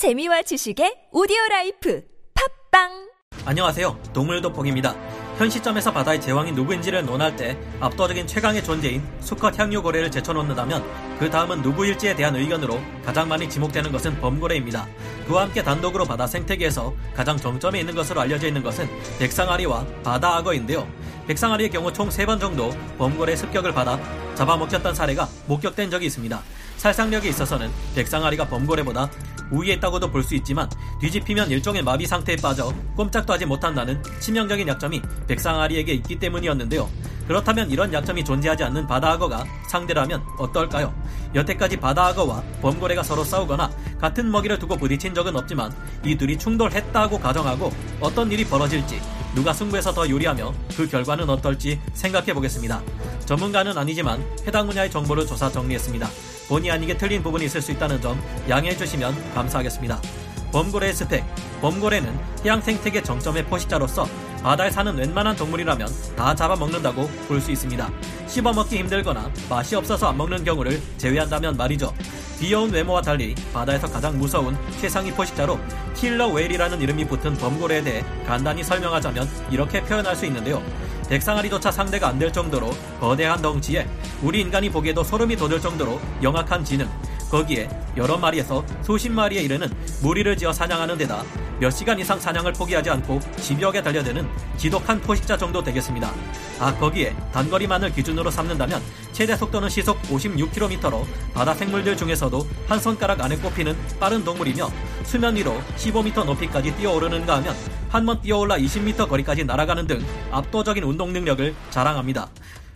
재미와 지식의 오디오 라이프 팟빵 안녕하세요. 동물도폭입니다. 현 시점에서 바다의 제왕이 누구인지를 논할 때 압도적인 최강의 존재인 수컷 향유 고래를 제쳐놓는다면 그 다음은 누구일지에 대한 의견으로 가장 많이 지목되는 것은 범고래입니다. 그와 함께 단독으로 바다 생태계에서 가장 정점에 있는 것으로 알려져 있는 것은 백상아리와 바다 악어인데요. 백상아리의 경우 총 3번 정도 범고래의 습격을 받아 잡아먹혔던 사례가 목격된 적이 있습니다. 살상력에 있어서는 백상아리가 범고래보다 우위에 있다고도 볼 수 있지만 뒤집히면 일종의 마비 상태에 빠져 꼼짝도 하지 못한다는 치명적인 약점이 백상아리에게 있기 때문이었는데요. 그렇다면 이런 약점이 존재하지 않는 바다악어가 상대라면 어떨까요? 여태까지 바다악어와 범고래가 서로 싸우거나 같은 먹이를 두고 부딪힌 적은 없지만 이 둘이 충돌했다고 가정하고 어떤 일이 벌어질지 누가 승부에서 더 유리하며 그 결과는 어떨지 생각해 보겠습니다. 전문가는 아니지만 해당 분야의 정보를 조사 정리했습니다. 본의 아니게 틀린 부분이 있을 수 있다는 점 양해해 주시면 감사하겠습니다. 범고래의 스펙. 범고래는 해양 생태계 정점의 포식자로서 바다에 사는 웬만한 동물이라면 다 잡아먹는다고 볼 수 있습니다. 씹어먹기 힘들거나 맛이 없어서 안 먹는 경우를 제외한다면 말이죠. 귀여운 외모와 달리 바다에서 가장 무서운 최상위 포식자로 킬러 웨일이라는 이름이 붙은 범고래에 대해 간단히 설명하자면 이렇게 표현할 수 있는데요. 백상아리조차 상대가 안 될 정도로 거대한 덩치에 우리 인간이 보기에도 소름이 돋을 정도로 영악한 지능, 거기에 여러 마리에서 수십 마리에 이르는 무리를 지어 사냥하는 데다 몇 시간 이상 사냥을 포기하지 않고 집역에 달려드는 지독한 포식자 정도 되겠습니다. 아 거기에 단거리만을 기준으로 삼는다면 최대 속도는 시속 56km로 바다 생물들 중에서도 한 손가락 안에 꼽히는 빠른 동물이며 수면 위로 15m 높이까지 뛰어오르는가 하면 한 번 뛰어올라 20m 거리까지 날아가는 등 압도적인 운동 능력을 자랑합니다.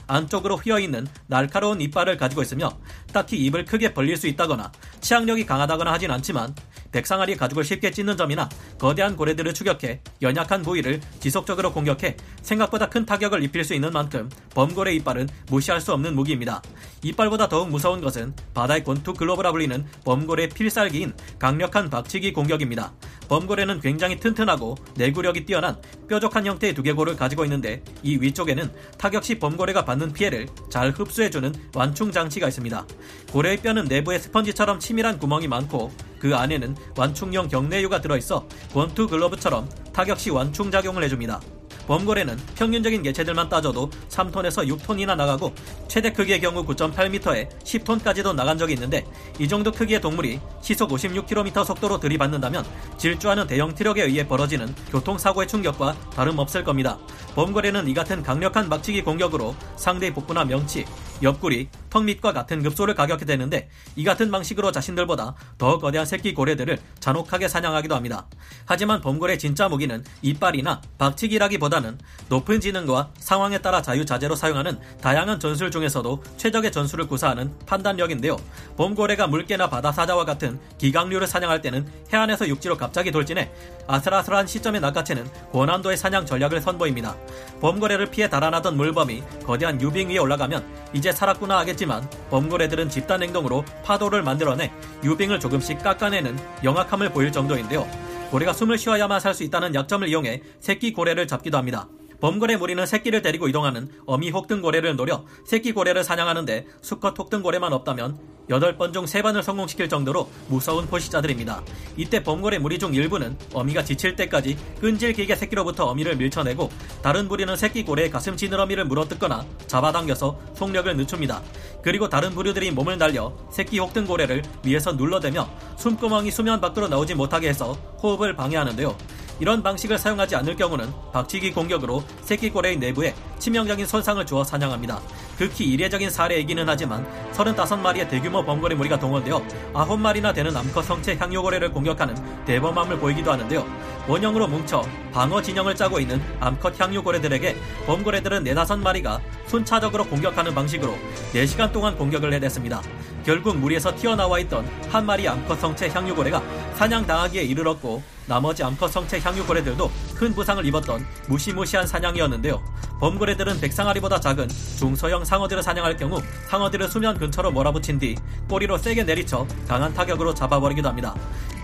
안쪽으로 휘어있는 날카로운 이빨을 가지고 있으며 딱히 입을 크게 벌릴 수 있다거나 치악력이 강하다거나 하진 않지만 백상아리 가죽을 쉽게 찢는 점이나 거대한 고래들을 추격해 연약한 부위를 지속적으로 공격해 생각보다 큰 타격을 입힐 수 있는 만큼 범고래 이빨은 무시할 수 없는 무기입니다. 이빨보다 더욱 무서운 것은 바다의 권투 글로브라 불리는 범고래 필살기인 강력한 박치기 공격입니다. 범고래는 굉장히 튼튼하고 내구력이 뛰어난 뾰족한 형태의 두개골을 가지고 있는데 이 위쪽에는 타격 시 범고래가 받는 피해를 잘 흡수해주는 완충 장치가 있습니다. 고래의 뼈는 내부에 스펀지처럼 치밀한 구멍이 많고 그 안에는 완충용 경내유가 들어있어 권투 글러브처럼 타격 시 완충 작용을 해줍니다. 범고래는 평균적인 개체들만 따져도 3톤에서 6톤이나 나가고 최대 크기의 경우 9.8m에 10톤까지도 나간 적이 있는데 이 정도 크기의 동물이 시속 56km 속도로 들이받는다면 질주하는 대형 트럭에 의해 벌어지는 교통사고의 충격과 다름없을 겁니다. 범고래는 이 같은 강력한 막치기 공격으로 상대의 복부나 명치, 옆구리, 턱 밑과 같은 급소를 가격해 되는데 이 같은 방식으로 자신들보다 더 거대한 새끼 고래들을 잔혹하게 사냥하기도 합니다. 하지만 범고래 진짜 무기는 이빨이나 박치기라기보다는 높은 지능과 상황에 따라 자유자재로 사용하는 다양한 전술 중에서도 최적의 전술을 구사하는 판단력인데요. 범고래가 물개나 바다 사자와 같은 기강류를 사냥할 때는 해안에서 육지로 갑자기 돌진해 아슬아슬한 시점에 낚아채는 고난도의 사냥 전략을 선보입니다. 범고래를 피해 달아나던 물범이 거대한 유빙 위에 올라가면 이제 살았구나 하겠지만 범고래들은 집단 행동으로 파도를 만들어내 유빙을 조금씩 깎아내는 영악함을 보일 정도인데요. 고래가 숨을 쉬어야만 살 수 있다는 약점을 이용해 새끼 고래를 잡기도 합니다. 범고래 무리는 새끼를 데리고 이동하는 어미 혹등 고래를 노려 새끼 고래를 사냥하는데 수컷 혹등 고래만 없다면 8번 중 3번을 성공시킬 정도로 무서운 포식자들입니다. 이때 범고래 무리 중 일부는 어미가 지칠 때까지 끈질기게 새끼로부터 어미를 밀쳐내고 다른 부리는 새끼 고래의 가슴 지느러미를 물어뜯거나 잡아당겨서 속력을 늦춥니다. 그리고 다른 부류들이 몸을 날려 새끼 혹등 고래를 위에서 눌러대며 숨구멍이 수면 밖으로 나오지 못하게 해서 호흡을 방해하는데요. 이런 방식을 사용하지 않을 경우는 박치기 공격으로 새끼고래의 내부에 치명적인 손상을 주어 사냥합니다. 극히 이례적인 사례이기는 하지만 35마리의 대규모 범고래 무리가 동원되어 9마리나 되는 암컷 성체 향유고래를 공격하는 대범함을 보이기도 하는데요. 원형으로 뭉쳐 방어 진영을 짜고 있는 암컷 향유고래들에게 범고래들은 4, 5마리가 순차적으로 공격하는 방식으로 4시간 동안 공격을 해냈습니다. 결국 무리에서 튀어나와 있던 한 마리 암컷 성체 향유고래가 사냥당하기에 이르렀고 나머지 암컷 성체 향유고래들도 큰 부상을 입었던 무시무시한 사냥이었는데요. 범고래들은 백상아리보다 작은 중소형 상어들을 사냥할 경우 상어들을 수면 근처로 몰아붙인 뒤 꼬리로 세게 내리쳐 강한 타격으로 잡아버리기도 합니다.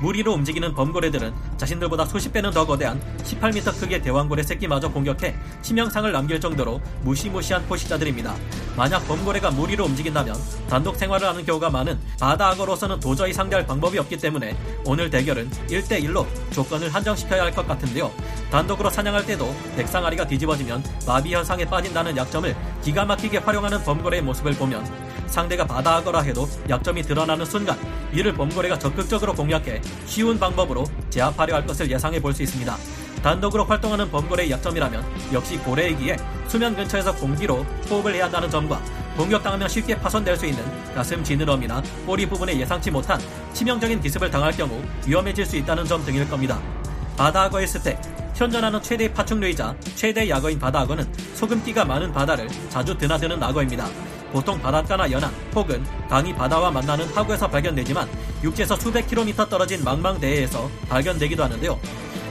무리로 움직이는 범고래들은 자신들보다 수십 배는 더 거대한 18m 크기의 대왕고래 새끼마저 공격해 치명상을 남길 정도로 무시무시한 포식자들입니다. 만약 범고래가 무리로 움직인다면 단독 생활을 하는 경우가 많은 바다 악어로서는 도저히 상대할 방법이 없기 때문에 오늘 대결은 1대1로 조건을 한정시켜야 할 것 같은데요. 단독으로 사냥할 때도 백상아리가 뒤집어지면 마비 현상에 빠진다는 약점을 기가 막히게 활용하는 범고래의 모습을 보면 상대가 바다 악어라 해도 약점이 드러나는 순간 이를 범고래가 적극적으로 공략해 쉬운 방법으로 제압하려 할 것을 예상해 볼 수 있습니다. 단독으로 활동하는 범고래의 약점이라면 역시 고래이기에 수면 근처에서 공기로 호흡을 해야 한다는 점과 공격당하면 쉽게 파손될 수 있는 가슴 지느러미나 꼬리 부분에 예상치 못한 치명적인 기습을 당할 경우 위험해질 수 있다는 점 등일 겁니다. 바다악어의 스펙 현존하는 최대 파충류이자 최대 약어인 바다악어는 소금기가 많은 바다를 자주 드나드는 악어입니다. 보통 바닷가나 연안 혹은 강이 바다와 만나는 하구에서 발견되지만 육지에서 수백 킬로미터 떨어진 망망대해에서 발견되기도 하는데요.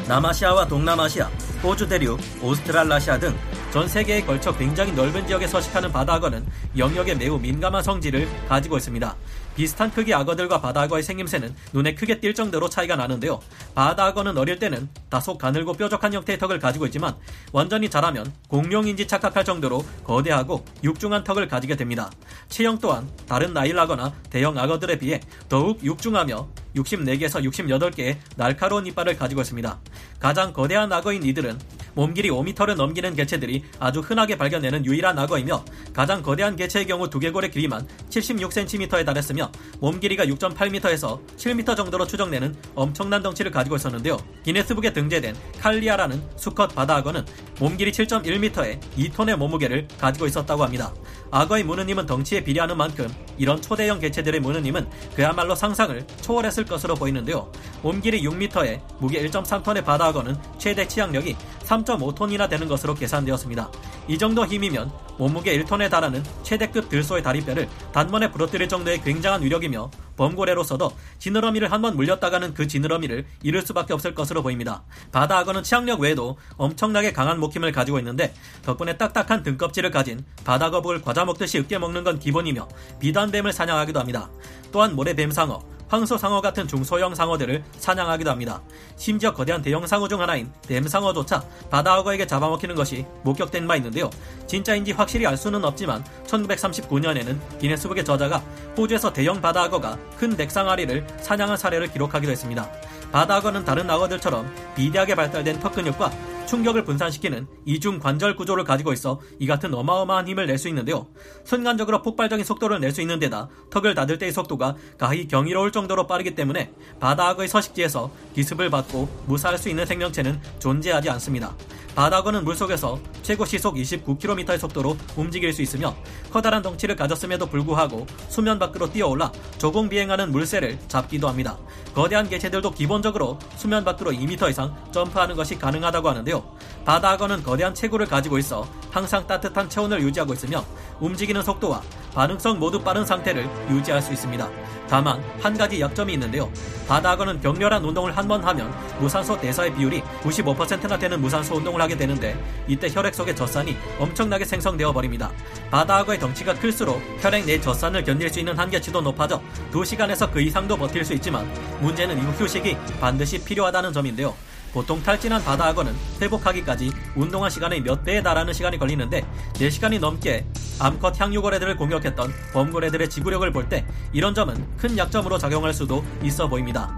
남아시아와 동남아시아, 호주 대륙, 오스트랄라시아 등 전 세계에 걸쳐 굉장히 넓은 지역에 서식하는 바다악어는 영역에 매우 민감한 성질을 가지고 있습니다. 비슷한 크기 악어들과 바다악어의 생김새는 눈에 크게 띌 정도로 차이가 나는데요. 바다악어는 어릴 때는 다소 가늘고 뾰족한 형태의 턱을 가지고 있지만 완전히 자라면 공룡인지 착각할 정도로 거대하고 육중한 턱을 가지게 됩니다. 체형 또한 다른 나일악어나 대형 악어들에 비해 더욱 육중하며 64개에서 68개의 날카로운 이빨을 가지고 있습니다. 가장 거대한 악어인 이들은 몸 길이 5m를 넘기는 개체들이 아주 흔하게 발견되는 유일한 악어이며 가장 거대한 개체의 경우 두개골의 길이만 76cm에 달했으며 몸 길이가 6.8m에서 7m 정도로 추정되는 엄청난 덩치를 가지고 있었는데요. 기네스북에 등재된 칼리아라는 수컷 바다 악어는 몸 길이 7.1m에 2톤의 몸무게를 가지고 있었다고 합니다. 악어의 무느님은 덩치에 비례하는 만큼 이런 초대형 개체들의 무느님은 그야말로 상상을 초월했을 것으로 보이는데요. 몸 길이 6m에 무게 1.3톤의 바다 악어는 최대 치악력이 3.5톤이나 되는 것으로 계산되었습니다. 이 정도 힘이면 몸무게 1톤에 달하는 최대급 들소의 다리뼈를 단번에 부러뜨릴 정도의 굉장한 위력이며 범고래로서도 지느러미를 한 번 물렸다가는 그 지느러미를 잃을 수밖에 없을 것으로 보입니다. 바다 악어는 치악력 외에도 엄청나게 강한 목힘을 가지고 있는데 덕분에 딱딱한 등껍질을 가진 바다 거북을 과자 먹듯이 으깨 먹는 건 기본이며 비단뱀을 사냥하기도 합니다. 또한 모래 뱀상어, 황소상어 같은 중소형 상어들을 사냥하기도 합니다. 심지어 거대한 대형 상어 중 하나인 뱀상어조차 바다악어에게 잡아먹히는 것이 목격된 바 있는데요. 진짜인지 확실히 알 수는 없지만 1939년에는 기네스북의 저자가 호주에서 대형 바다악어가 큰 백상아리를 사냥한 사례를 기록하기도 했습니다. 바다악어는 다른 악어들처럼 비대하게 발달된 턱 근육과 충격을 분산시키는 이중 관절 구조를 가지고 있어 이 같은 어마어마한 힘을 낼 수 있는데요. 순간적으로 폭발적인 속도를 낼 수 있는 데다 턱을 닫을 때의 속도가 가히 경이로울 정도로 빠르기 때문에 바다악어의 서식지에서 기습을 받고 무사할 수 있는 생명체는 존재하지 않습니다. 바다악어는 물속에서 최고 시속 29km의 속도로 움직일 수 있으며 커다란 덩치를 가졌음에도 불구하고 수면 밖으로 뛰어올라 조공 비행하는 물새를 잡기도 합니다. 거대한 개체들도 기본적으로 수면 밖으로 2m 이상 점프하는 것이 가능하다고 하는데요. 바다악어는 거대한 체구를 가지고 있어 항상 따뜻한 체온을 유지하고 있으며 움직이는 속도와 반응성 모두 빠른 상태를 유지할 수 있습니다. 다만 한 가지 약점이 있는데요. 바다악어는 격렬한 운동을 한 번 하면 무산소 대사의 비율이 95%나 되는 무산소 운동을 하게 되는데 이때 혈액 속의 젖산이 엄청나게 생성되어 버립니다. 바다악어의 덩치가 클수록 혈액 내 젖산을 견딜 수 있는 한계치도 높아져 2시간에서 그 이상도 버틸 수 있지만 문제는 이 휴식이 반드시 필요하다는 점인데요. 보통 탈진한 바다악어는 회복하기까지 운동한 시간의 몇 배에 달하는 시간이 걸리는데 4시간이 넘게 암컷 향유고래들을 공격했던 범고래들의 지구력을 볼 때 이런 점은 큰 약점으로 작용할 수도 있어 보입니다.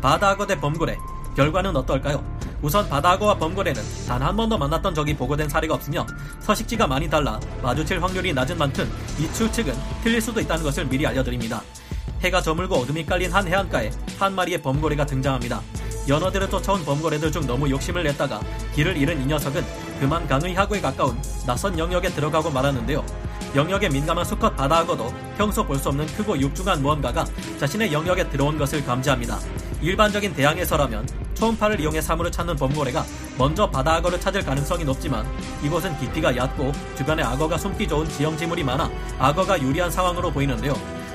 바다악어 대 범고래 결과는 어떨까요? 우선 바다악어와 범고래는 단 한 번도 만났던 적이 보고된 사례가 없으며 서식지가 많이 달라 마주칠 확률이 낮은 만큼 이 추측은 틀릴 수도 있다는 것을 미리 알려드립니다. 해가 저물고 어둠이 깔린 한 해안가에 한 마리의 범고래가 등장합니다. 연어들을 쫓아온 범고래들 중 너무 욕심을 냈다가 길을 잃은 이 녀석은 그만 강의 하구에 가까운 낯선 영역에 들어가고 말았는데요. 영역에 민감한 수컷 바다악어도 평소 볼 수 없는 크고 육중한 무언가가 자신의 영역에 들어온 것을 감지합니다. 일반적인 대항에서라면 초음파를 이용해 사물을 찾는 범고래가 먼저 바다 악어를 찾을 가능성이 높지만 이곳은 깊이가 얕고 주변에 악어가 숨기 좋은 지형지물이 많아 악어가 유리한 상황으로 보이는데요.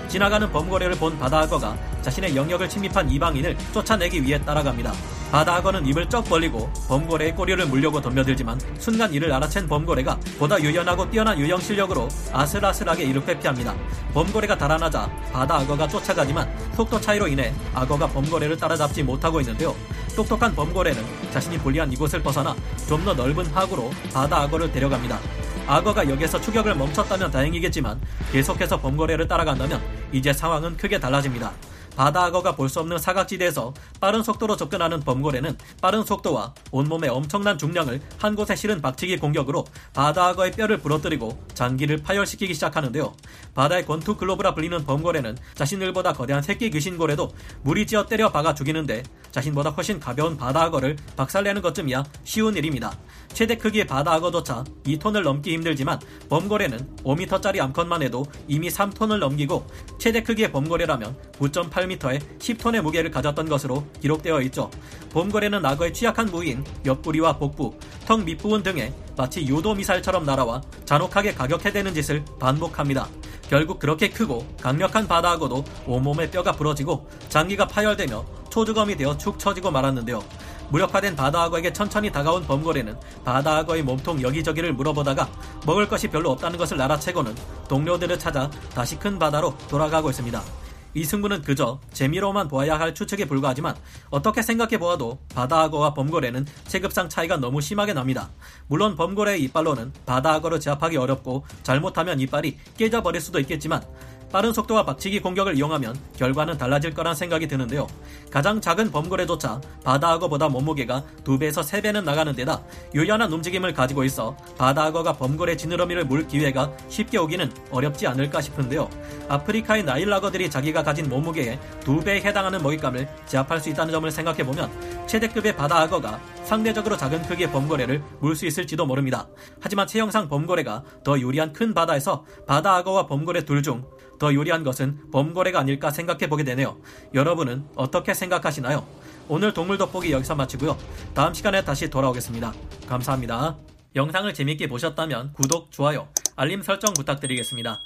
지나가는 범고래를 본 바다 악어가 자신의 영역을 침입한 이방인을 쫓아내기 위해 따라갑니다. 바다 악어는 입을 쩍 벌리고 범고래의 꼬리를 물려고 덤벼들지만 순간 이를 알아챈 범고래가 보다 유연하고 뛰어난 유영 실력으로 아슬아슬하게 이를 회피합니다. 범고래가 달아나자 바다 악어가 쫓아가지만 속도 차이로 인해 악어가 범고래를 따라잡지 못하고 있는데요. 똑똑한 범고래는 자신이 불리한 이곳을 벗어나 좀 더 넓은 하구로 바다 악어를 데려갑니다. 악어가 여기에서 추격을 멈췄다면 다행이겠지만 계속해서 범거래를 따라간다면 이제 상황은 크게 달라집니다. 바다 악어가 볼 수 없는 사각지대에서 빠른 속도로 접근하는 범고래는 빠른 속도와 온몸의 엄청난 중량을 한 곳에 실은 박치기 공격으로 바다 악어의 뼈를 부러뜨리고 장기를 파열시키기 시작하는데요. 바다의 권투 글로브라 불리는 범고래는 자신들보다 거대한 새끼 귀신고래도 무리지어 때려 박아 죽이는데 자신보다 훨씬 가벼운 바다 악어를 박살내는 것쯤이야 쉬운 일입니다. 최대 크기의 바다 악어조차 2톤을 넘기 힘들지만 범고래는 5m짜리 암컷만 해도 이미 3톤을 넘기고 최대 크기의 범고래라면 9.8m에 10톤의 무게를 가졌던 것으로 기록되어 있죠. 범고래는 악어의 취약한 부위인 옆구리와 복부, 턱 밑부분 등에 마치 유도 미사일처럼 날아와 잔혹하게 가격해대는 짓을 반복합니다. 결국 그렇게 크고 강력한 바다 악어도 온몸의 뼈가 부러지고 장기가 파열되며 초주검이 되어 축 처지고 말았는데요. 무력화된 바다악어에게 천천히 다가온 범고래는 바다악어의 몸통 여기저기를 물어보다가 먹을 것이 별로 없다는 것을 알아채고는 동료들을 찾아 다시 큰 바다로 돌아가고 있습니다. 이 승부는 그저 재미로만 보아야 할 추측에 불과하지만 어떻게 생각해 보아도 바다악어와 범고래는 체급상 차이가 너무 심하게 납니다. 물론 범고래의 이빨로는 바다악어를 제압하기 어렵고 잘못하면 이빨이 깨져버릴 수도 있겠지만 빠른 속도와 박치기 공격을 이용하면 결과는 달라질 거란 생각이 드는데요. 가장 작은 범고래조차 바다악어보다 몸무게가 2배에서 3배는 나가는 데다 유연한 움직임을 가지고 있어 바다악어가 범고래 지느러미를 물 기회가 쉽게 오기는 어렵지 않을까 싶은데요. 아프리카의 나일락어들이 자기가 가진 몸무게의 2배에 해당하는 먹잇감을 제압할 수 있다는 점을 생각해보면 최대급의 바다악어가 상대적으로 작은 크기의 범고래를 물 수 있을지도 모릅니다. 하지만 체형상 범고래가 더 유리한 큰 바다에서 바다악어와 범고래 둘중 더 유리한 것은 범고래가 아닐까 생각해 보게 되네요. 여러분은 어떻게 생각하시나요? 오늘 동물 돋보기 여기서 마치고요. 다음 시간에 다시 돌아오겠습니다. 감사합니다. 영상을 재밌게 보셨다면 구독, 좋아요, 알림 설정 부탁드리겠습니다.